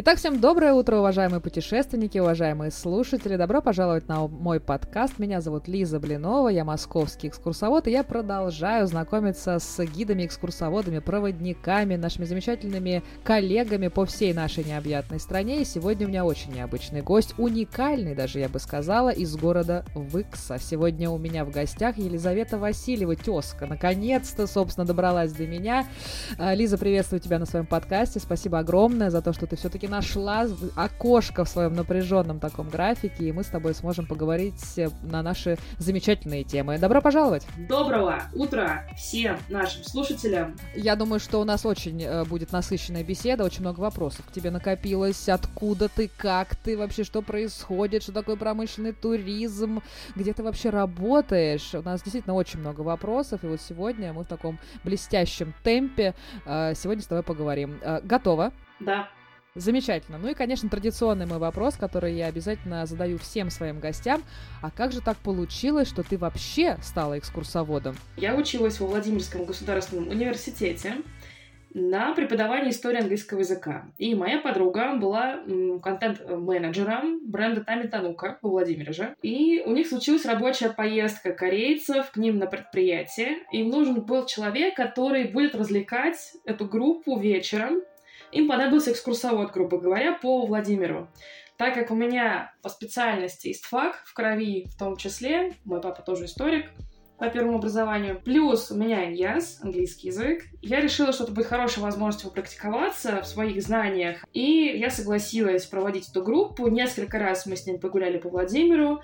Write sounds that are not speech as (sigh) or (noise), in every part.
Итак, всем доброе утро, уважаемые путешественники, уважаемые слушатели. Добро пожаловать на мой подкаст. Меня зовут Лиза Блинова, я московский экскурсовод, и я продолжаю знакомиться с гидами, экскурсоводами, проводниками, нашими замечательными коллегами по всей нашей необъятной стране. И сегодня у меня очень необычный гость, уникальный даже, я бы сказала, из города Выкса. Сегодня у меня в гостях Елизавета Васильева, тезка. Наконец-то, собственно, добралась до меня. А, Лиза, приветствую тебя на своем подкасте. Спасибо огромное за то, что ты все-таки нашла окошко в своем напряженном таком графике, и мы с тобой сможем поговорить э, на наши замечательные темы. Добро пожаловать! Доброго утра всем нашим слушателям! Я думаю, что у нас очень э, будет насыщенная беседа, очень много вопросов к тебе накопилось. Откуда ты, как ты, вообще что происходит, что такое промышленный туризм, где ты вообще работаешь? У нас действительно очень много вопросов, и вот сегодня мы в таком блестящем темпе э, сегодня с тобой поговорим. Готово? Да. Замечательно. Ну и, конечно, традиционный мой вопрос, который я обязательно задаю всем своим гостям. А как же так получилось, что ты вообще стала экскурсоводом? Я училась во Владимирском государственном университете на преподавании истории английского языка. И моя подруга была контент-менеджером бренда Тами Танука во Владимире же. И у них случилась рабочая поездка корейцев к ним на предприятие. Им нужен был человек, который будет развлекать эту группу вечером им понадобился экскурсовод, грубо говоря, по Владимиру. Так как у меня по специальности истфак в крови в том числе, мой папа тоже историк, по первому образованию. Плюс у меня ИАС, английский язык. Я решила, что это будет хорошая возможность попрактиковаться в своих знаниях. И я согласилась проводить эту группу. Несколько раз мы с ним погуляли по Владимиру,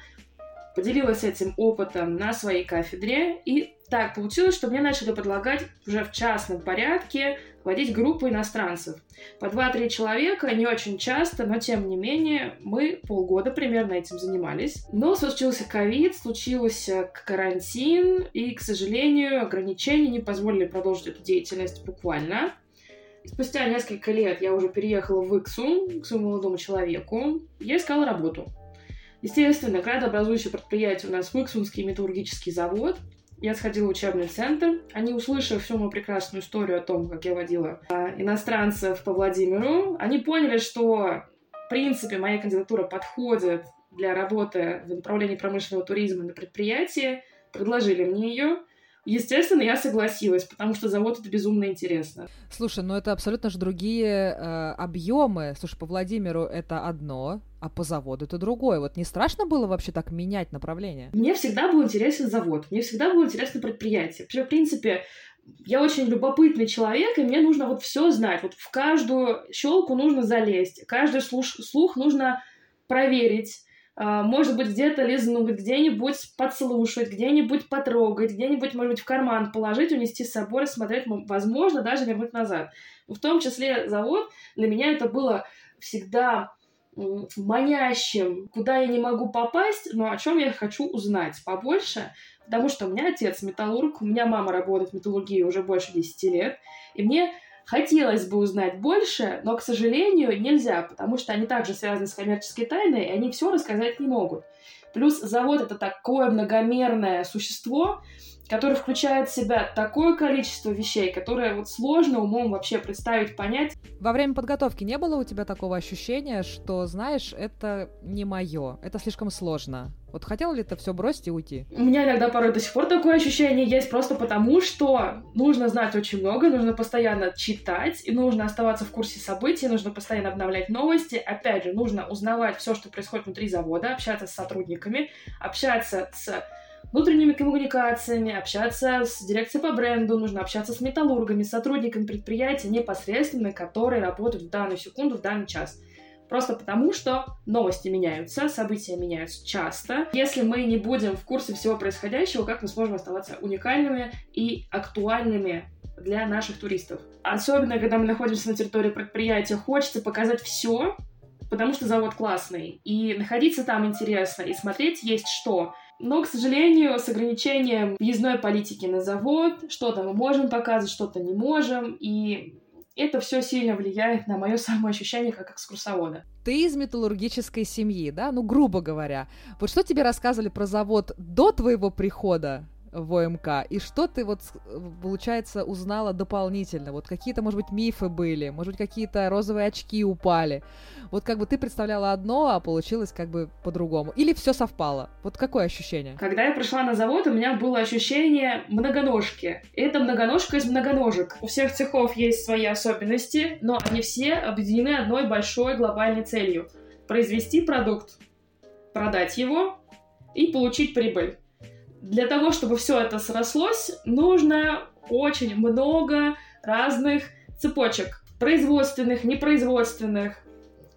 поделилась этим опытом на своей кафедре. И так получилось, что мне начали предлагать уже в частном порядке водить группу иностранцев. По 2-3 человека, не очень часто, но тем не менее, мы полгода примерно этим занимались. Но случился ковид, случился карантин, и, к сожалению, ограничения не позволили продолжить эту деятельность буквально. Спустя несколько лет я уже переехала в Иксу, к своему молодому человеку. Я искала работу. Естественно, градообразующее предприятие у нас Выксунский металлургический завод. Я сходила в учебный центр. Они, услышав всю мою прекрасную историю о том, как я водила а, иностранцев по Владимиру, они поняли, что, в принципе, моя кандидатура подходит для работы в направлении промышленного туризма на предприятии, предложили мне ее. Естественно, я согласилась, потому что завод это безумно интересно. Слушай, ну это абсолютно же другие э, объемы. Слушай, по Владимиру это одно, а по заводу это другое. Вот не страшно было вообще так менять направление? Мне всегда был интересен завод, мне всегда было интересно предприятие. Вообще, в принципе, я очень любопытный человек, и мне нужно вот все знать. Вот в каждую щелку нужно залезть, каждый слух, слух нужно проверить может быть, где-то лизнуть, где-нибудь подслушать, где-нибудь потрогать, где-нибудь, может быть, в карман положить, унести с собой, смотреть, возможно, даже вернуть назад. В том числе завод для меня это было всегда манящим, куда я не могу попасть, но о чем я хочу узнать побольше, потому что у меня отец металлург, у меня мама работает в металлургии уже больше 10 лет, и мне Хотелось бы узнать больше, но, к сожалению, нельзя, потому что они также связаны с коммерческой тайной, и они все рассказать не могут. Плюс завод — это такое многомерное существо, который включает в себя такое количество вещей, которые вот сложно умом вообще представить, понять. Во время подготовки не было у тебя такого ощущения, что, знаешь, это не мое, это слишком сложно? Вот хотел ли ты все бросить и уйти? У меня иногда порой до сих пор такое ощущение есть, просто потому что нужно знать очень много, нужно постоянно читать, и нужно оставаться в курсе событий, нужно постоянно обновлять новости. Опять же, нужно узнавать все, что происходит внутри завода, общаться с сотрудниками, общаться с внутренними коммуникациями, общаться с дирекцией по бренду, нужно общаться с металлургами, с сотрудниками предприятия непосредственно, которые работают в данную секунду, в данный час. Просто потому, что новости меняются, события меняются часто. Если мы не будем в курсе всего происходящего, как мы сможем оставаться уникальными и актуальными для наших туристов? Особенно, когда мы находимся на территории предприятия, хочется показать все, потому что завод классный. И находиться там интересно, и смотреть есть что. Но, к сожалению, с ограничением въездной политики на завод, что-то мы можем показывать, что-то не можем, и это все сильно влияет на мое (laughs) самоощущение как экскурсовода. Ты из металлургической семьи, да? Ну, грубо говоря. Вот что тебе рассказывали про завод до твоего прихода в ОМК, и что ты вот, получается, узнала дополнительно? Вот какие-то, может быть, мифы были, может быть, какие-то розовые очки упали. Вот как бы ты представляла одно, а получилось как бы по-другому. Или все совпало? Вот какое ощущение? Когда я пришла на завод, у меня было ощущение многоножки. Это многоножка из многоножек. У всех цехов есть свои особенности, но они все объединены одной большой глобальной целью. Произвести продукт, продать его и получить прибыль. Для того, чтобы все это срослось, нужно очень много разных цепочек. Производственных, непроизводственных.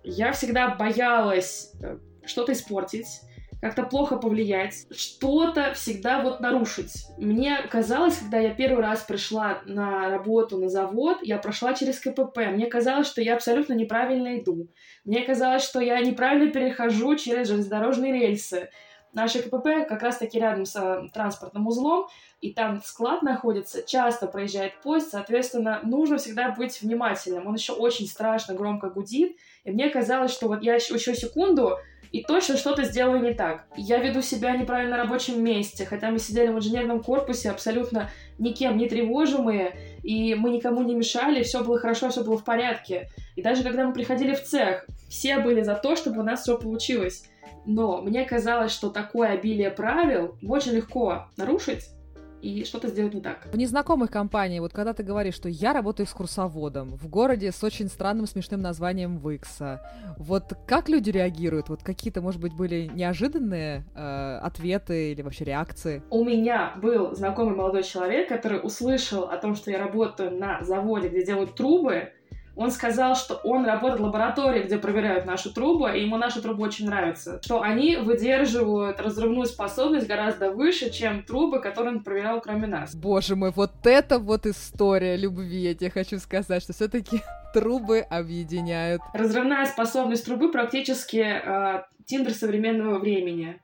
Я всегда боялась э, что-то испортить, как-то плохо повлиять, что-то всегда вот нарушить. Мне казалось, когда я первый раз пришла на работу на завод, я прошла через КПП, мне казалось, что я абсолютно неправильно иду. Мне казалось, что я неправильно перехожу через железнодорожные рельсы. Наше КПП как раз-таки рядом с э, транспортным узлом, и там склад находится, часто проезжает поезд, соответственно, нужно всегда быть внимательным. Он еще очень страшно громко гудит, и мне казалось, что вот я еще секунду, и точно что-то сделаю не так. Я веду себя неправильно на рабочем месте, хотя мы сидели в инженерном корпусе абсолютно никем не тревожимые, и мы никому не мешали, все было хорошо, все было в порядке. И даже когда мы приходили в цех, все были за то, чтобы у нас все получилось. Но мне казалось, что такое обилие правил очень легко нарушить, и что-то сделать не так. В незнакомых компаниях, вот когда ты говоришь, что я работаю экскурсоводом в городе с очень странным смешным названием Выкса, вот как люди реагируют? Вот какие-то, может быть, были неожиданные э, ответы или вообще реакции? У меня был знакомый молодой человек, который услышал о том, что я работаю на заводе, где делают трубы, он сказал, что он работает в лаборатории, где проверяют наши трубы, и ему наши трубы очень нравятся. Что они выдерживают разрывную способность гораздо выше, чем трубы, которые он проверял кроме нас. Боже мой, вот это вот история любви, я тебе хочу сказать, что все-таки (laughs) трубы объединяют. Разрывная способность трубы практически э, тиндер современного времени.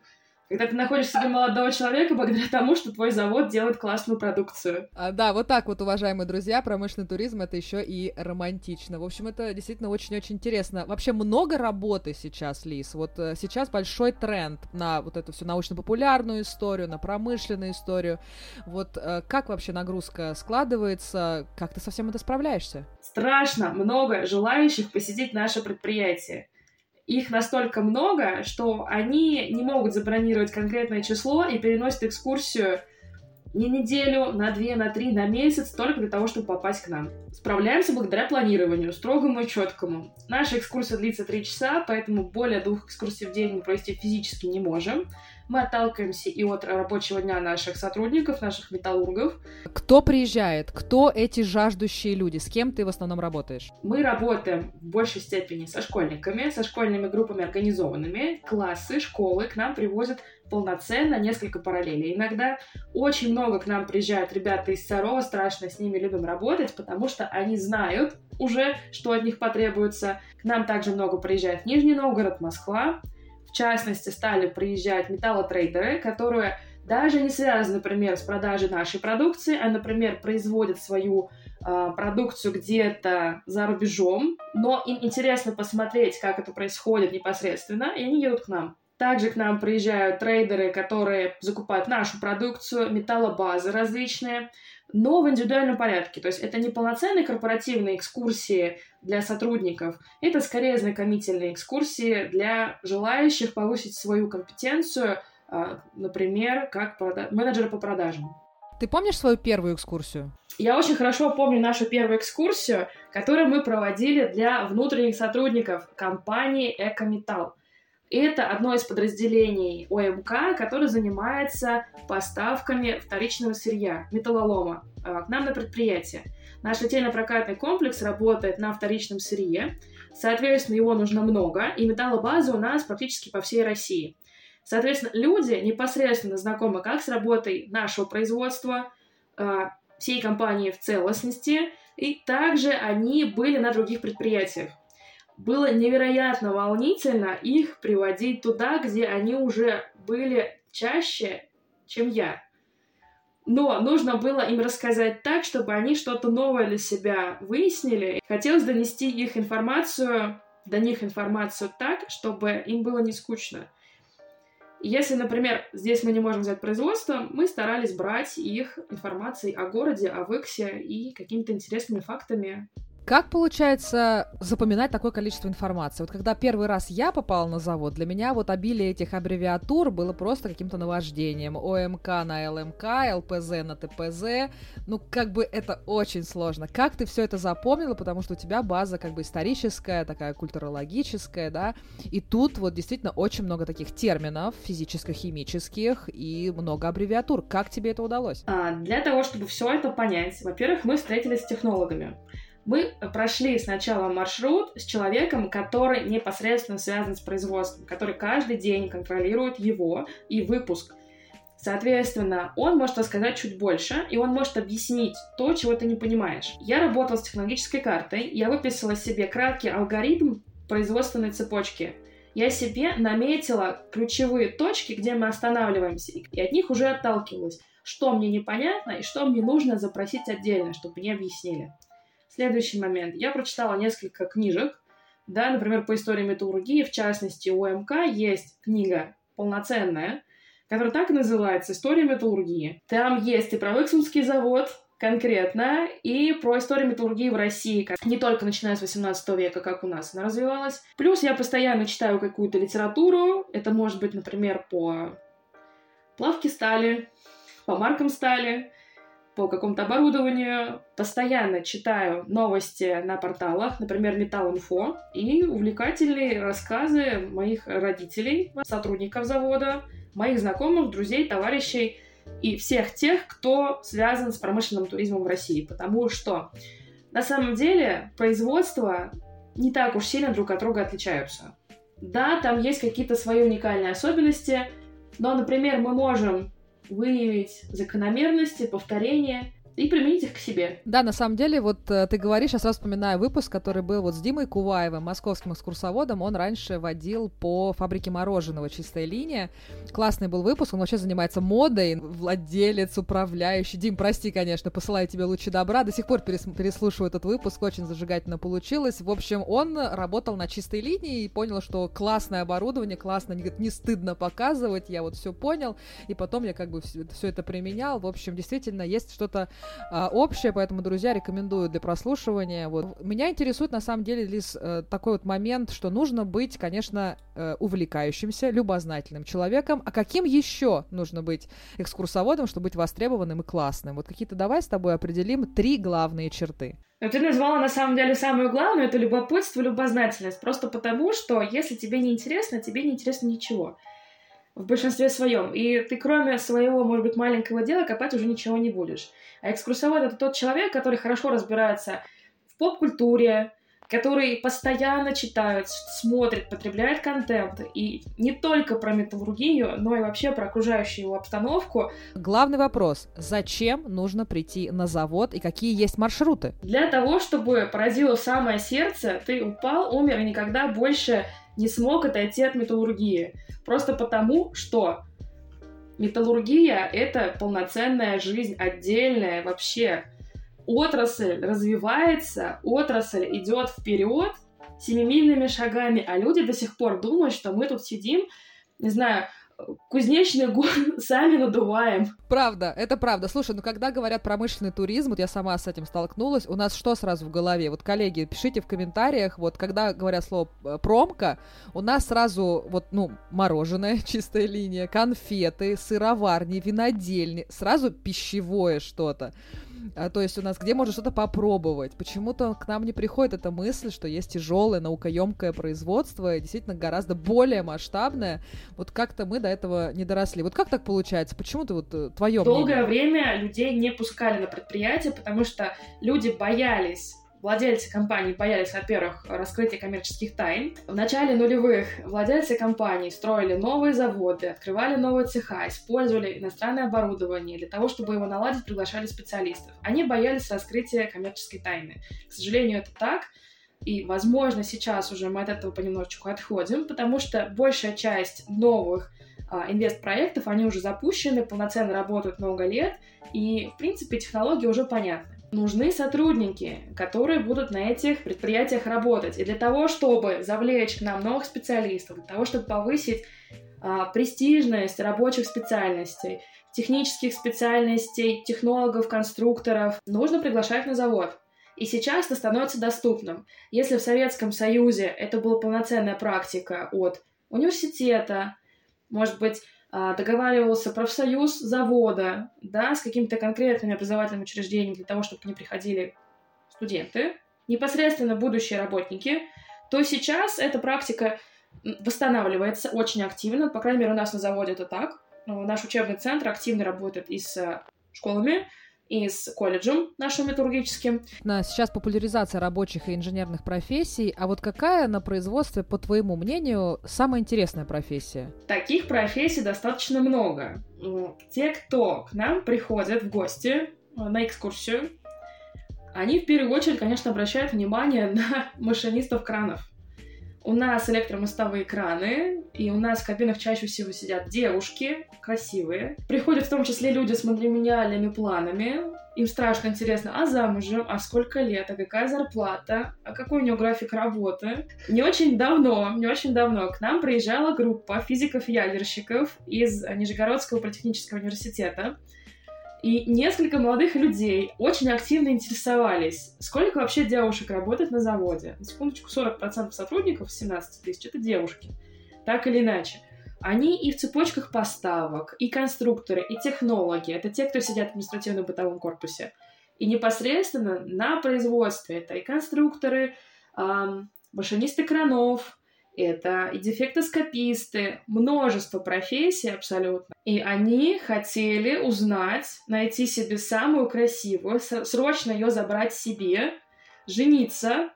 Когда ты находишь себе молодого человека благодаря тому, что твой завод делает классную продукцию. А, да, вот так вот, уважаемые друзья, промышленный туризм это еще и романтично. В общем, это действительно очень-очень интересно. Вообще много работы сейчас, Лис. Вот э, сейчас большой тренд на вот эту всю научно-популярную историю, на промышленную историю. Вот э, как вообще нагрузка складывается? Как ты со всем это справляешься? Страшно много желающих посетить наше предприятие их настолько много, что они не могут забронировать конкретное число и переносят экскурсию не неделю, на две, на три, на месяц, только для того, чтобы попасть к нам. Справляемся благодаря планированию, строгому и четкому. Наша экскурсия длится три часа, поэтому более двух экскурсий в день мы провести физически не можем. Мы отталкиваемся и от рабочего дня наших сотрудников, наших металлургов. Кто приезжает? Кто эти жаждущие люди? С кем ты в основном работаешь? Мы работаем в большей степени со школьниками, со школьными группами организованными. Классы, школы к нам привозят полноценно несколько параллелей. Иногда очень много к нам приезжают ребята из Сарова, страшно с ними любим работать, потому что они знают уже, что от них потребуется. К нам также много приезжает Нижний Новгород, Москва. В частности, стали приезжать металлотрейдеры, которые даже не связаны, например, с продажей нашей продукции, а, например, производят свою э, продукцию где-то за рубежом, но им интересно посмотреть, как это происходит непосредственно, и они едут к нам. Также к нам приезжают трейдеры, которые закупают нашу продукцию, металлобазы различные, но в индивидуальном порядке. То есть это не полноценные корпоративные экскурсии для сотрудников, это скорее знакомительные экскурсии для желающих повысить свою компетенцию, а, например, как прода- менеджера по продажам. Ты помнишь свою первую экскурсию? Я очень хорошо помню нашу первую экскурсию, которую мы проводили для внутренних сотрудников компании «Экометалл». Это одно из подразделений ОМК, которое занимается поставками вторичного сырья, металлолома, э, к нам на предприятие. Наш литейно-прокатный комплекс работает на вторичном сырье, соответственно, его нужно много, и металлобаза у нас практически по всей России. Соответственно, люди непосредственно знакомы как с работой нашего производства, э, всей компании в целостности, и также они были на других предприятиях было невероятно волнительно их приводить туда, где они уже были чаще, чем я. Но нужно было им рассказать так, чтобы они что-то новое для себя выяснили. Хотелось донести их информацию, до них информацию так, чтобы им было не скучно. Если, например, здесь мы не можем взять производство, мы старались брать их информацией о городе, о Виксе и какими-то интересными фактами как получается запоминать такое количество информации? Вот когда первый раз я попала на завод, для меня вот обилие этих аббревиатур было просто каким-то наваждением. ОМК на ЛМК, ЛПЗ на ТПЗ. Ну, как бы это очень сложно. Как ты все это запомнила? Потому что у тебя база как бы историческая, такая культурологическая, да? И тут вот действительно очень много таких терминов физическо-химических и много аббревиатур. Как тебе это удалось? А, для того, чтобы все это понять, во-первых, мы встретились с технологами мы прошли сначала маршрут с человеком, который непосредственно связан с производством, который каждый день контролирует его и выпуск. Соответственно, он может рассказать чуть больше, и он может объяснить то, чего ты не понимаешь. Я работала с технологической картой, я выписала себе краткий алгоритм производственной цепочки. Я себе наметила ключевые точки, где мы останавливаемся, и от них уже отталкивалась. Что мне непонятно и что мне нужно запросить отдельно, чтобы мне объяснили. Следующий момент. Я прочитала несколько книжек, да, например, по истории металлургии, в частности, у МК есть книга полноценная, которая так и называется «История металлургии». Там есть и про Выксунский завод, конкретно, и про историю металлургии в России, как не только начиная с 18 века, как у нас она развивалась. Плюс я постоянно читаю какую-то литературу, это может быть, например, по плавке стали, по маркам стали, по какому-то оборудованию, постоянно читаю новости на порталах, например, Info, и увлекательные рассказы моих родителей, сотрудников завода, моих знакомых, друзей, товарищей и всех тех, кто связан с промышленным туризмом в России. Потому что на самом деле производства не так уж сильно друг от друга отличаются. Да, там есть какие-то свои уникальные особенности, но, например, мы можем выявить закономерности, повторения и применить их к себе. Да, на самом деле, вот э, ты говоришь, я сразу вспоминаю выпуск, который был вот с Димой Куваевым, московским экскурсоводом. Он раньше водил по фабрике мороженого «Чистая линия». Классный был выпуск, он вообще занимается модой, владелец, управляющий. Дим, прости, конечно, посылаю тебе лучи добра. До сих пор перес- переслушиваю этот выпуск, очень зажигательно получилось. В общем, он работал на «Чистой линии» и понял, что классное оборудование, классно, не, не стыдно показывать, я вот все понял. И потом я как бы все это применял. В общем, действительно, есть что-то а, общее, поэтому, друзья, рекомендую для прослушивания. Вот. Меня интересует, на самом деле, Лиз, э, такой вот момент, что нужно быть, конечно, э, увлекающимся, любознательным человеком. А каким еще нужно быть экскурсоводом, чтобы быть востребованным и классным? Вот какие-то давай с тобой определим три главные черты. Но ты назвала на самом деле самую главную, это любопытство, любознательность. Просто потому, что если тебе не интересно, тебе не интересно ничего в большинстве своем. И ты кроме своего, может быть, маленького дела копать уже ничего не будешь. А экскурсовод — это тот человек, который хорошо разбирается в поп-культуре, который постоянно читает, смотрит, потребляет контент. И не только про металлургию, но и вообще про окружающую его обстановку. Главный вопрос. Зачем нужно прийти на завод и какие есть маршруты? Для того, чтобы поразило самое сердце, ты упал, умер и никогда больше не смог отойти от металлургии. Просто потому, что металлургия — это полноценная жизнь, отдельная вообще. Отрасль развивается, отрасль идет вперед семимильными шагами, а люди до сих пор думают, что мы тут сидим, не знаю, кузнечный гор (laughs) сами надуваем. Правда, это правда. Слушай, ну когда говорят промышленный туризм, вот я сама с этим столкнулась, у нас что сразу в голове? Вот, коллеги, пишите в комментариях, вот когда говорят слово э, промка, у нас сразу вот, ну, мороженое, (laughs) чистая линия, конфеты, сыроварни, винодельни, сразу пищевое что-то. А, то есть у нас где можно что-то попробовать. Почему-то к нам не приходит эта мысль, что есть тяжелое наукоемкое производство, действительно гораздо более масштабное. Вот как-то мы до этого не доросли. Вот как так получается? Почему ты вот э, твое Долгое время людей не пускали на предприятие, потому что люди боялись Владельцы компаний боялись, во-первых, раскрытия коммерческих тайн. В начале нулевых владельцы компаний строили новые заводы, открывали новые цеха, использовали иностранное оборудование для того, чтобы его наладить, приглашали специалистов. Они боялись раскрытия коммерческой тайны. К сожалению, это так. И, возможно, сейчас уже мы от этого понемножечку отходим, потому что большая часть новых а, инвестпроектов, они уже запущены, полноценно работают много лет, и, в принципе, технологии уже понятны нужны сотрудники, которые будут на этих предприятиях работать. И для того, чтобы завлечь к нам новых специалистов, для того, чтобы повысить а, престижность рабочих специальностей, технических специальностей, технологов, конструкторов нужно приглашать на завод. И сейчас это становится доступным. Если в Советском Союзе это была полноценная практика от университета, может быть, договаривался профсоюз завода, да, с какими-то конкретными образовательными учреждениями для того, чтобы ним приходили студенты, непосредственно будущие работники, то сейчас эта практика восстанавливается очень активно, по крайней мере, у нас на заводе это так. Наш учебный центр активно работает и с школами, и с колледжем нашим металлургическим. Сейчас популяризация рабочих и инженерных профессий, а вот какая на производстве, по твоему мнению, самая интересная профессия? Таких профессий достаточно много. Те, кто к нам приходят в гости э, на экскурсию, они в первую очередь, конечно, обращают внимание (laughs) на машинистов кранов. У нас электромостовые краны, и у нас в кабинах чаще всего сидят девушки, красивые. Приходят в том числе люди с матримониальными планами. Им страшно интересно, а замужем, а сколько лет, а какая зарплата, а какой у нее график работы. Не очень давно, не очень давно к нам приезжала группа физиков-ядерщиков из Нижегородского политехнического университета. И несколько молодых людей очень активно интересовались, сколько вообще девушек работает на заводе. На секундочку, 40% сотрудников, 17 тысяч, это девушки. Так или иначе. Они и в цепочках поставок, и конструкторы, и технологи. Это те, кто сидят в административно-бытовом корпусе. И непосредственно на производстве это и конструкторы, эм, машинисты кранов, это и дефектоскописты, множество профессий абсолютно. И они хотели узнать, найти себе самую красивую, срочно ее забрать себе, жениться,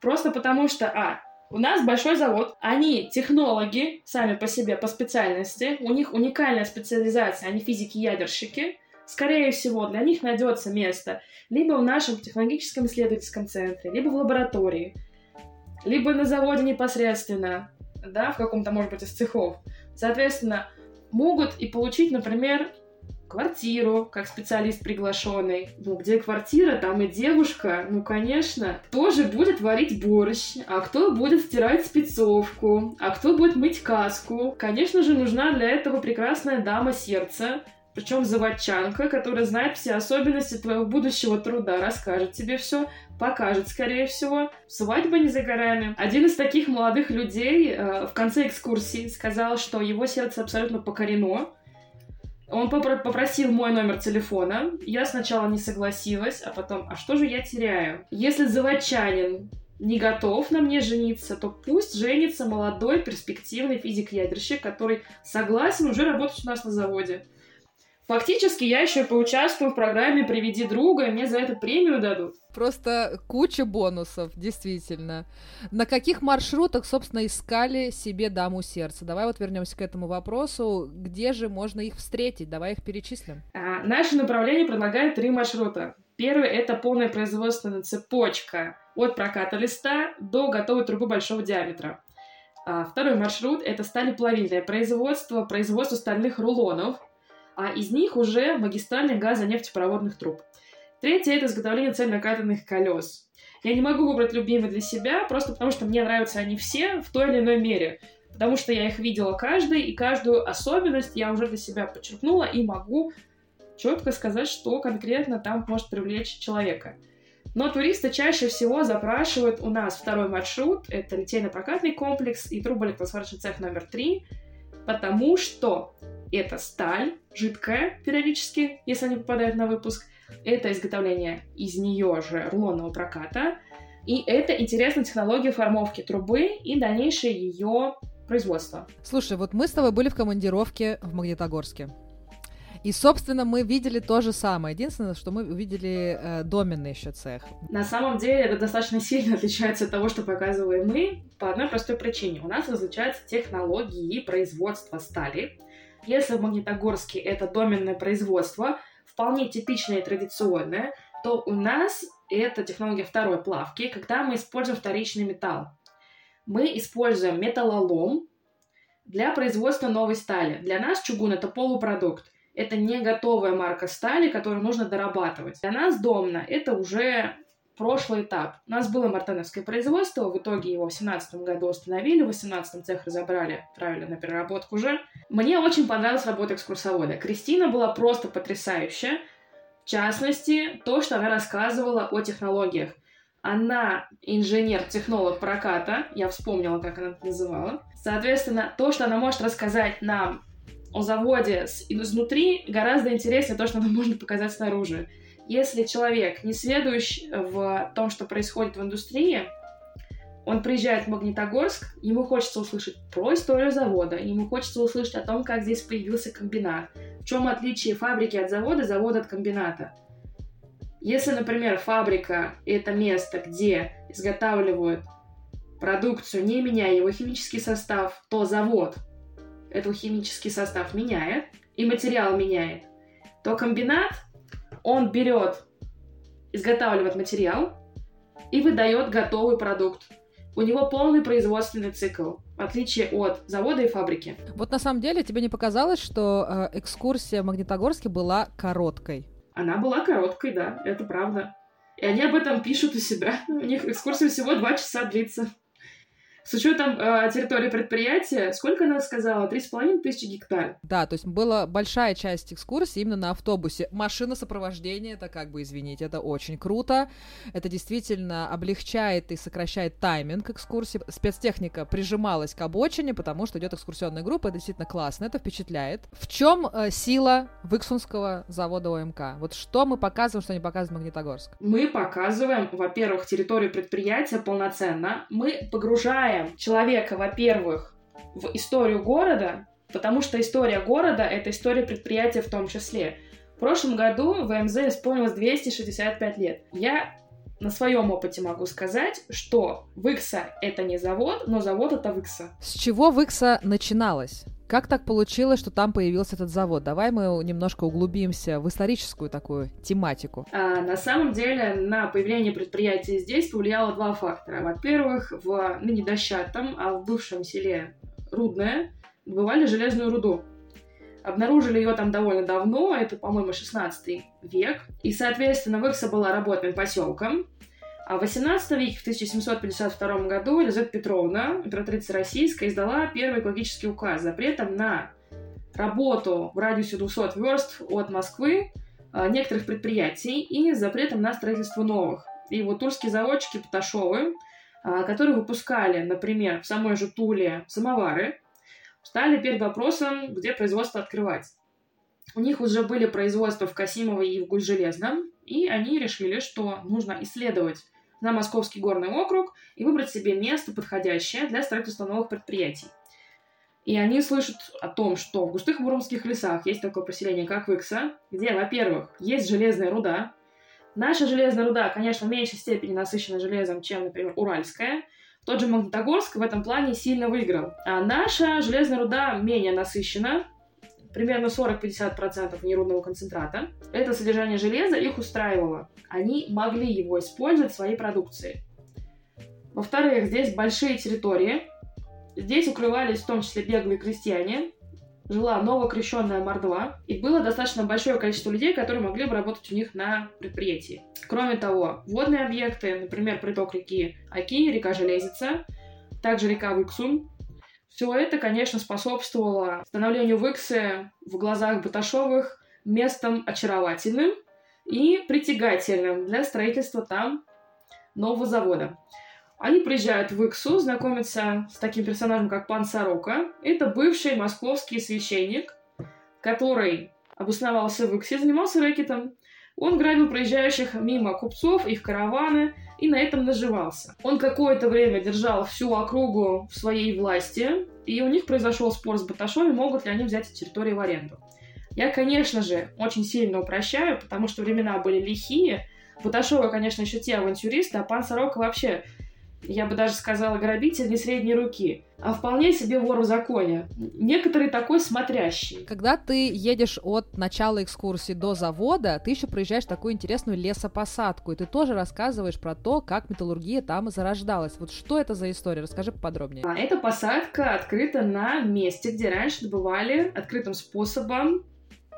просто потому что, а, у нас большой завод, они технологи сами по себе, по специальности, у них уникальная специализация, они физики-ядерщики, скорее всего, для них найдется место либо в нашем технологическом исследовательском центре, либо в лаборатории, либо на заводе непосредственно, да, в каком-то, может быть, из цехов. Соответственно, могут и получить, например, квартиру, как специалист приглашенный. Ну, где квартира, там и девушка. Ну, конечно, кто же будет варить борщ, а кто будет стирать спецовку, а кто будет мыть каску. Конечно же, нужна для этого прекрасная дама сердца, причем заводчанка, которая знает все особенности твоего будущего труда, расскажет тебе все, покажет, скорее всего. Свадьба не за горами. Один из таких молодых людей э, в конце экскурсии сказал, что его сердце абсолютно покорено. Он попросил мой номер телефона. Я сначала не согласилась, а потом, а что же я теряю? Если заводчанин не готов на мне жениться, то пусть женится молодой перспективный физик-ядерщик, который согласен уже работать у нас на заводе. Фактически я еще поучаствую в программе «Приведи друга», и мне за это премию дадут. Просто куча бонусов, действительно. На каких маршрутах, собственно, искали себе даму сердца? Давай вот вернемся к этому вопросу. Где же можно их встретить? Давай их перечислим. А, наше направление предлагает три маршрута. Первый — это полная производственная цепочка от проката листа до готовой трубы большого диаметра. А, второй маршрут — это сталеплавильное производство, производство стальных рулонов — а из них уже магистральных газонефтепроводных труб. Третье – это изготовление цельнокатанных колес. Я не могу выбрать любимый для себя, просто потому что мне нравятся они все в той или иной мере. Потому что я их видела каждый, и каждую особенность я уже для себя подчеркнула и могу четко сказать, что конкретно там может привлечь человека. Но туристы чаще всего запрашивают у нас второй маршрут, это литейно-прокатный комплекс и трубоэлектросварочный цех номер три, потому что это сталь, жидкая периодически, если они попадают на выпуск. Это изготовление из нее же рулонного проката. И это интересная технология формовки трубы и дальнейшее ее производство. Слушай, вот мы с тобой были в командировке в Магнитогорске. И, собственно, мы видели то же самое. Единственное, что мы увидели э, доменный еще цех. На самом деле это достаточно сильно (laughs) отличается от того, что показываем мы, по одной простой причине. У нас различаются технологии производства стали, если в Магнитогорске это доменное производство, вполне типичное и традиционное, то у нас это технология второй плавки, когда мы используем вторичный металл. Мы используем металлолом для производства новой стали. Для нас чугун это полупродукт. Это не готовая марка стали, которую нужно дорабатывать. Для нас домна это уже прошлый этап. У нас было мартеновское производство, в итоге его в 2017 году остановили, в 2018 цех разобрали, отправили на переработку уже. Мне очень понравилась работа экскурсовода. Кристина была просто потрясающая. В частности, то, что она рассказывала о технологиях. Она инженер-технолог проката, я вспомнила, как она это называла. Соответственно, то, что она может рассказать нам о заводе изнутри, гораздо интереснее то, что она (laughs) может показать снаружи. Если человек не следующий в том, что происходит в индустрии, он приезжает в Магнитогорск, ему хочется услышать про историю завода, ему хочется услышать о том, как здесь появился комбинат, в чем отличие фабрики от завода, завода от комбината. Если, например, фабрика — это место, где изготавливают продукцию, не меняя его химический состав, то завод этот химический состав меняет, и материал меняет, то комбинат, он берет, изготавливает материал и выдает готовый продукт. У него полный производственный цикл, в отличие от завода и фабрики. Вот на самом деле тебе не показалось, что э, экскурсия в Магнитогорске была короткой? Она была короткой, да, это правда. И они об этом пишут у себя. У них экскурсия всего два часа длится. С учетом э, территории предприятия, сколько она сказала? Три с половиной тысячи гектар. Да, то есть была большая часть экскурсии именно на автобусе. Машина сопровождения, это как бы, извините, это очень круто. Это действительно облегчает и сокращает тайминг экскурсии. Спецтехника прижималась к обочине, потому что идет экскурсионная группа, это действительно классно, это впечатляет. В чем э, сила Выксунского завода ОМК? Вот что мы показываем, что не показывает Магнитогорск? Мы показываем, во-первых, территорию предприятия полноценно. Мы погружаем погружаем человека, во-первых, в историю города, потому что история города — это история предприятия в том числе. В прошлом году ВМЗ исполнилось 265 лет. Я на своем опыте могу сказать, что Выкса — это не завод, но завод — это Выкса. С чего Выкса начиналась? Как так получилось, что там появился этот завод? Давай мы немножко углубимся в историческую такую тематику. А, на самом деле на появление предприятия здесь повлияло два фактора. Во-первых, в ныне Дощатом, а в бывшем селе Рудное, добывали железную руду. Обнаружили ее там довольно давно, это, по-моему, 16 век. И, соответственно, Выкса была работным поселком. А в 18 веке, в 1752 году, Елизавета Петровна, императрица российская, издала первый экологический указ запретом на работу в радиусе 200 верст от Москвы а, некоторых предприятий и запретом на строительство новых. И вот тульские заводчики Поташовы, а, которые выпускали, например, в самой же Туле самовары, стали перед вопросом, где производство открывать. У них уже были производства в Касимово и в Гульжелезном, и они решили, что нужно исследовать на Московский горный округ и выбрать себе место подходящее для строительства новых предприятий. И они слышат о том, что в густых муромских лесах есть такое поселение, как Выкса, где, во-первых, есть железная руда. Наша железная руда, конечно, в меньшей степени насыщена железом, чем, например, уральская. Тот же Магнитогорск в этом плане сильно выиграл. А наша железная руда менее насыщена, примерно 40-50% нерудного концентрата. Это содержание железа их устраивало. Они могли его использовать в своей продукции. Во-вторых, здесь большие территории. Здесь укрывались в том числе беглые крестьяне. Жила новокрещенная Мордва. И было достаточно большое количество людей, которые могли бы работать у них на предприятии. Кроме того, водные объекты, например, приток реки Аки, река Железица, также река Выксун, все это, конечно, способствовало становлению Выксы в глазах Баташовых местом очаровательным и притягательным для строительства там нового завода. Они приезжают в Иксу, знакомятся с таким персонажем, как Пан Сорока. Это бывший московский священник, который обосновался в Иксе, занимался рэкетом. Он грабил проезжающих мимо купцов, их караваны, и на этом наживался. Он какое-то время держал всю округу в своей власти, и у них произошел спор с Баташовым, могут ли они взять эти территории в аренду. Я, конечно же, очень сильно упрощаю, потому что времена были лихие. Баташова, конечно, еще те авантюристы, а пан Сорока вообще я бы даже сказала, грабитель не средней руки, а вполне себе вор в законе. Некоторый такой смотрящий. Когда ты едешь от начала экскурсии до завода, ты еще проезжаешь такую интересную лесопосадку, и ты тоже рассказываешь про то, как металлургия там зарождалась. Вот что это за история? Расскажи поподробнее. А, эта посадка открыта на месте, где раньше добывали открытым способом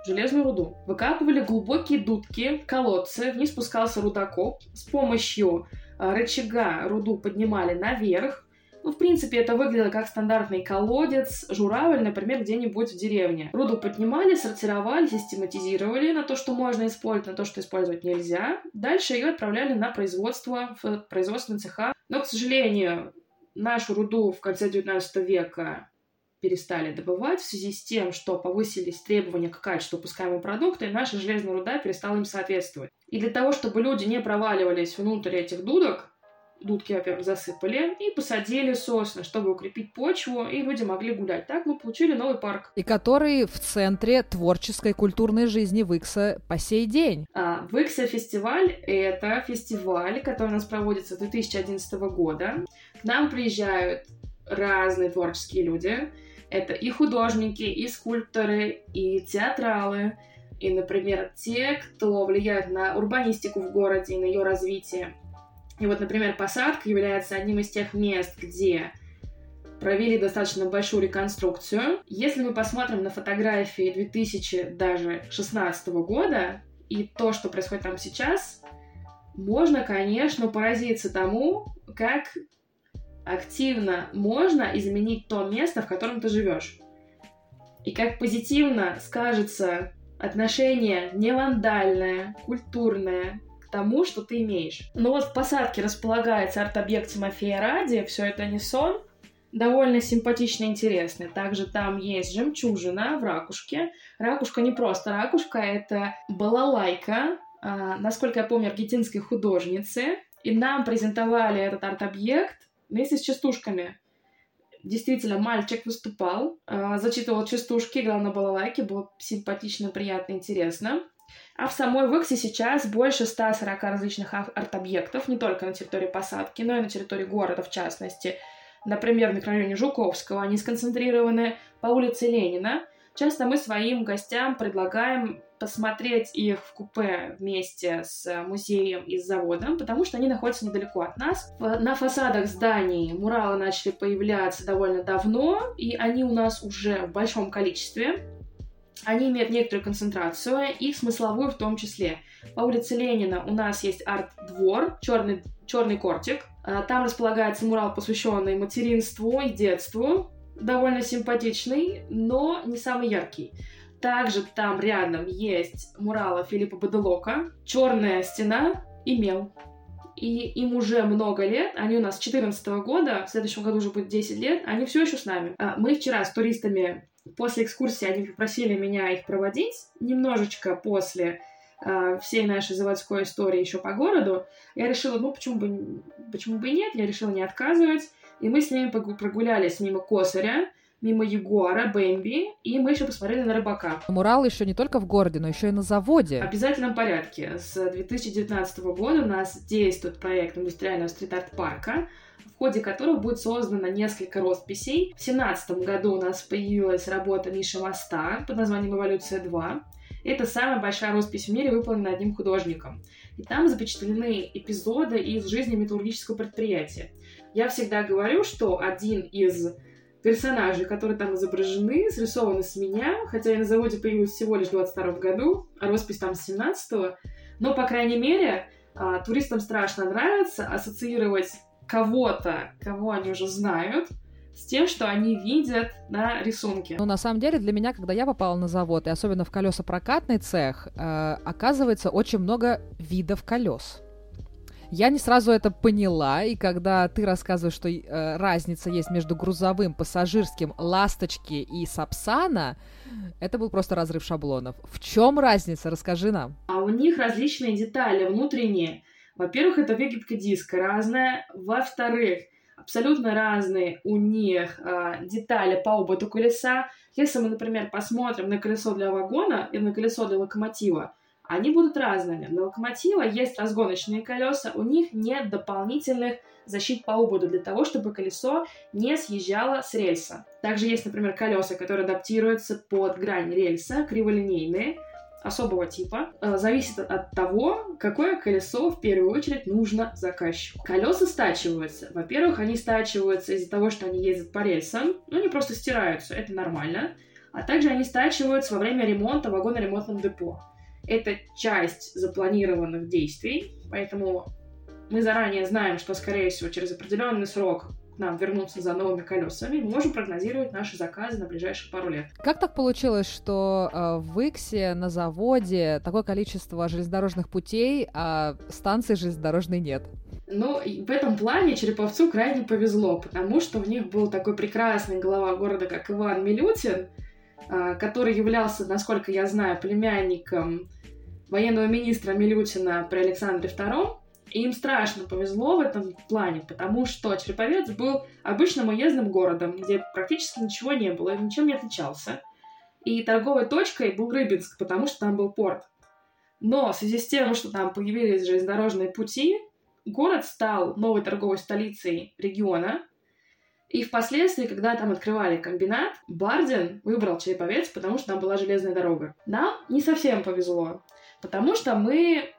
железную руду. Выкапывали глубокие дудки, колодцы, вниз спускался рудокоп. С помощью рычага руду поднимали наверх, Ну, в принципе, это выглядело как стандартный колодец, журавль, например, где-нибудь в деревне. Руду поднимали, сортировали, систематизировали на то, что можно использовать, на то, что использовать нельзя. Дальше ее отправляли на производство, в производственный цеха. Но, к сожалению, нашу руду в конце 19 века перестали добывать в связи с тем, что повысились требования к качеству выпускаемого продукта, и наша железная руда перестала им соответствовать. И для того, чтобы люди не проваливались внутрь этих дудок, дудки, во-первых, засыпали и посадили сосны, чтобы укрепить почву, и люди могли гулять. Так мы получили новый парк. И который в центре творческой культурной жизни Викса по сей день. А, Викса фестиваль — это фестиваль, который у нас проводится с 2011 года. К нам приезжают разные творческие люди. Это и художники, и скульпторы, и театралы, и, например, те, кто влияет на урбанистику в городе и на ее развитие. И вот, например, посадка является одним из тех мест, где провели достаточно большую реконструкцию. Если мы посмотрим на фотографии 2016 года и то, что происходит там сейчас, можно, конечно, поразиться тому, как активно можно изменить то место, в котором ты живешь. И как позитивно скажется отношение не вандальное, культурное к тому, что ты имеешь. Но вот в посадке располагается арт-объект Тимофея Ради, все это не сон, довольно симпатично и интересный. Также там есть жемчужина в ракушке. Ракушка не просто ракушка, это балалайка, а, насколько я помню, аргентинской художницы. И нам презентовали этот арт-объект вместе с частушками. Действительно, мальчик выступал, э, зачитывал частушки, играл на балалайке, было симпатично, приятно, интересно. А в самой Выксе сейчас больше 140 различных арт-объектов, не только на территории посадки, но и на территории города в частности. Например, в микрорайоне Жуковского они сконцентрированы по улице Ленина. Часто мы своим гостям предлагаем посмотреть их в купе вместе с музеем и с заводом, потому что они находятся недалеко от нас. На фасадах зданий муралы начали появляться довольно давно, и они у нас уже в большом количестве. Они имеют некоторую концентрацию, и смысловую в том числе. По улице Ленина у нас есть арт-двор, черный, черный кортик. А, там располагается мурал, посвященный материнству и детству, довольно симпатичный, но не самый яркий. Также там рядом есть мурала Филиппа Баделока, черная стена и мел. И им уже много лет, они у нас с 14 года, в следующем году уже будет 10 лет, они все еще с нами. А, мы вчера с туристами после экскурсии, они попросили меня их проводить, немножечко после э, всей нашей заводской истории еще по городу. Я решила, ну почему бы, почему бы и нет, я решила не отказывать. И мы с ними прогулялись мимо Косаря, мимо Ягуара, Бэмби, и мы еще посмотрели на рыбака. Мурал еще не только в городе, но еще и на заводе. В обязательном порядке. С 2019 года у нас действует проект индустриального стрит-арт-парка, в ходе которого будет создано несколько росписей. В 2017 году у нас появилась работа Миши Моста под названием «Эволюция 2». Это самая большая роспись в мире, выполненная одним художником. И там запечатлены эпизоды из жизни металлургического предприятия. Я всегда говорю, что один из персонажи, которые там изображены, срисованы с меня, хотя я на заводе появилась всего лишь в 22 году, а роспись там с 17-го. Но, по крайней мере, а, туристам страшно нравится ассоциировать кого-то, кого они уже знают, с тем, что они видят на рисунке. Ну, на самом деле, для меня, когда я попала на завод, и особенно в колесопрокатный цех, э, оказывается очень много видов колес. Я не сразу это поняла, и когда ты рассказываешь, что э, разница есть между грузовым, пассажирским, ласточки и сапсана, это был просто разрыв шаблонов. В чем разница? Расскажи нам. А у них различные детали внутренние. Во-первых, это вегибка диска разная. Во-вторых, абсолютно разные у них э, детали по ободу колеса. Если мы, например, посмотрим на колесо для вагона и на колесо для локомотива, они будут разными. На локомотива есть разгоночные колеса, у них нет дополнительных защит по ободу для того, чтобы колесо не съезжало с рельса. Также есть, например, колеса, которые адаптируются под грань рельса, криволинейные, особого типа. Э, зависит от того, какое колесо в первую очередь нужно заказчику. Колеса стачиваются. Во-первых, они стачиваются из-за того, что они ездят по рельсам, ну, они просто стираются, это нормально. А также они стачиваются во время ремонта в вагоно-ремонтном депо. Это часть запланированных действий, поэтому мы заранее знаем, что, скорее всего, через определенный срок к нам вернуться за новыми колесами, мы можем прогнозировать наши заказы на ближайшие пару лет. Как так получилось, что э, в Иксе на заводе такое количество железнодорожных путей, а станции железнодорожной нет? Ну, в этом плане Череповцу крайне повезло, потому что у них был такой прекрасный глава города, как Иван Милютин, а, который являлся, насколько я знаю, племянником военного министра Милютина при Александре II. И им страшно повезло в этом плане, потому что Череповец был обычным уездным городом, где практически ничего не было, и ничем не отличался. И торговой точкой был Рыбинск, потому что там был порт. Но в связи с тем, что там появились железнодорожные пути, город стал новой торговой столицей региона, и впоследствии, когда там открывали комбинат, Бардин выбрал Череповец, потому что там была железная дорога. Нам не совсем повезло, потому что мы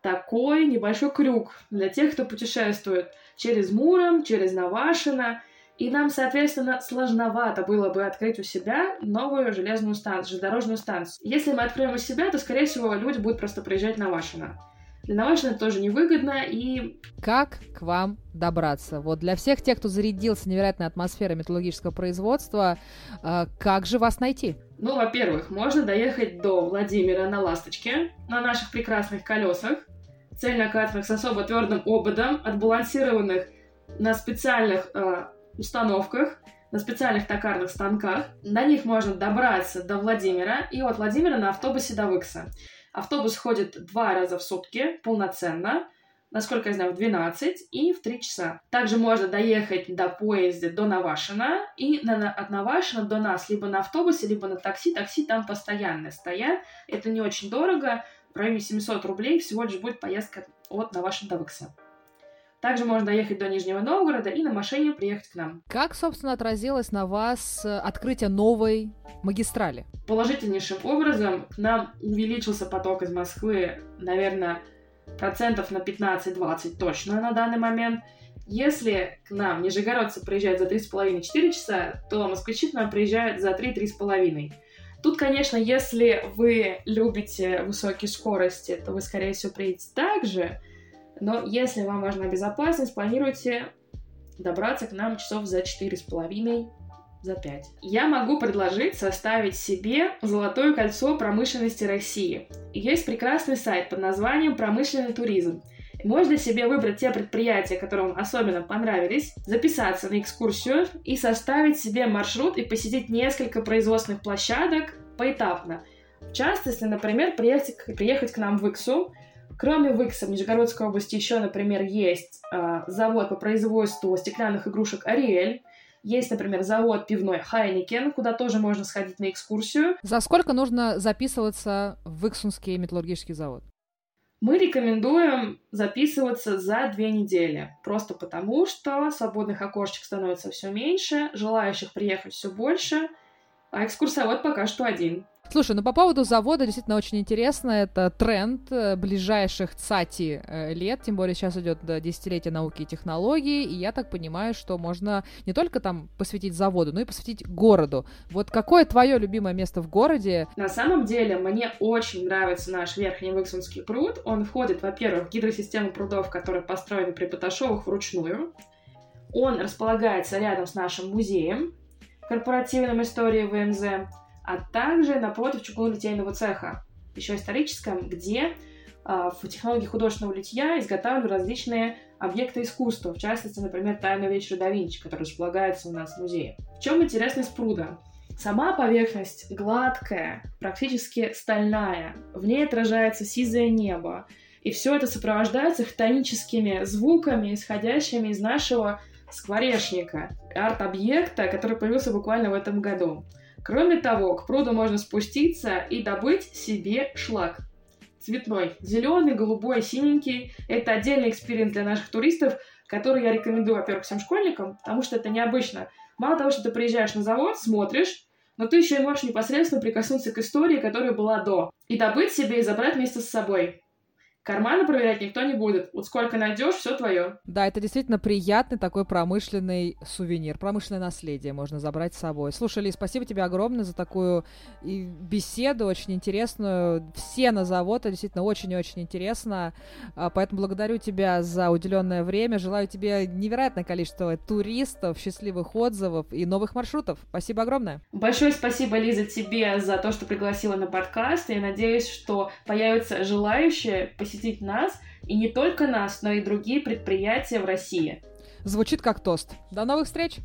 такой небольшой крюк для тех, кто путешествует через Муром, через Навашино, и нам, соответственно, сложновато было бы открыть у себя новую железную станцию, железнодорожную станцию. Если мы откроем у себя, то, скорее всего, люди будут просто приезжать на Навашино. Для это тоже невыгодно, и... Как к вам добраться? Вот для всех тех, кто зарядился невероятной атмосферой металлургического производства, э, как же вас найти? Ну, во-первых, можно доехать до Владимира на «Ласточке» на наших прекрасных колесах, цельнокатных с особо твердым ободом, отбалансированных на специальных э, установках, на специальных токарных станках. На них можно добраться до Владимира и от Владимира на автобусе до Выкса. Автобус ходит два раза в сутки полноценно, насколько я знаю, в 12 и в 3 часа. Также можно доехать до поезда до Навашина и на, от Навашина до нас либо на автобусе, либо на такси. Такси там постоянно стоят. Это не очень дорого. В районе 700 рублей всего лишь будет поездка от Навашина до Выкса. Также можно доехать до Нижнего Новгорода и на машине приехать к нам. Как, собственно, отразилось на вас э, открытие новой магистрали? Положительнейшим образом к нам увеличился поток из Москвы, наверное, процентов на 15-20 точно на данный момент. Если к нам нижегородцы приезжают за 3,5-4 часа, то москвичи к нам приезжают за 3-3,5. Тут, конечно, если вы любите высокие скорости, то вы, скорее всего, приедете так же, но если вам важна безопасность, планируйте добраться к нам часов за четыре с половиной, за пять. Я могу предложить составить себе золотое кольцо промышленности России. есть прекрасный сайт под названием «Промышленный туризм». Можно себе выбрать те предприятия, которые вам особенно понравились, записаться на экскурсию и составить себе маршрут и посетить несколько производственных площадок поэтапно. В частности, например, приехать, приехать к нам в Иксу, Кроме Выкса в Нижегородской области еще, например, есть э, завод по производству стеклянных игрушек «Ариэль», есть, например, завод пивной Хайникен, куда тоже можно сходить на экскурсию. За сколько нужно записываться в Иксунский металлургический завод? Мы рекомендуем записываться за две недели, просто потому что свободных окошечек становится все меньше, желающих приехать все больше, а экскурсовод пока что один. Слушай, ну по поводу завода действительно очень интересно. Это тренд э, ближайших цати э, лет, тем более сейчас идет десятилетие науки и технологий, и я так понимаю, что можно не только там посвятить заводу, но и посвятить городу. Вот какое твое любимое место в городе? На самом деле, мне очень нравится наш Верхний Выксунский пруд. Он входит, во-первых, в гидросистему прудов, которые построены при Поташовых вручную. Он располагается рядом с нашим музеем корпоративным истории ВМЗ а также напротив чугунно-литейного цеха, еще историческом, где а, в технологии художественного литья изготавливают различные объекты искусства, в частности, например, «Тайна вечера да Винчи», который располагается у нас в музее. В чем интересность пруда? Сама поверхность гладкая, практически стальная, в ней отражается сизое небо, и все это сопровождается хтоническими звуками, исходящими из нашего скворечника, арт-объекта, который появился буквально в этом году. Кроме того, к пруду можно спуститься и добыть себе шлак. Цветной. Зеленый, голубой, синенький. Это отдельный experience для наших туристов, который я рекомендую, во-первых, всем школьникам, потому что это необычно. Мало того, что ты приезжаешь на завод, смотришь, но ты еще и можешь непосредственно прикоснуться к истории, которая была до, и добыть себе и забрать вместе с собой. Карманы проверять никто не будет. Вот сколько найдешь, все твое. Да, это действительно приятный такой промышленный сувенир, промышленное наследие можно забрать с собой. Слушай, Ли, спасибо тебе огромное за такую беседу, очень интересную. Все на завод, это действительно очень и очень интересно. А, поэтому благодарю тебя за уделенное время. Желаю тебе невероятное количество туристов, счастливых отзывов и новых маршрутов. Спасибо огромное. Большое спасибо, Лиза, тебе за то, что пригласила на подкаст. Я надеюсь, что появятся желающие посетить посетить нас, и не только нас, но и другие предприятия в России. Звучит как тост. До новых встреч!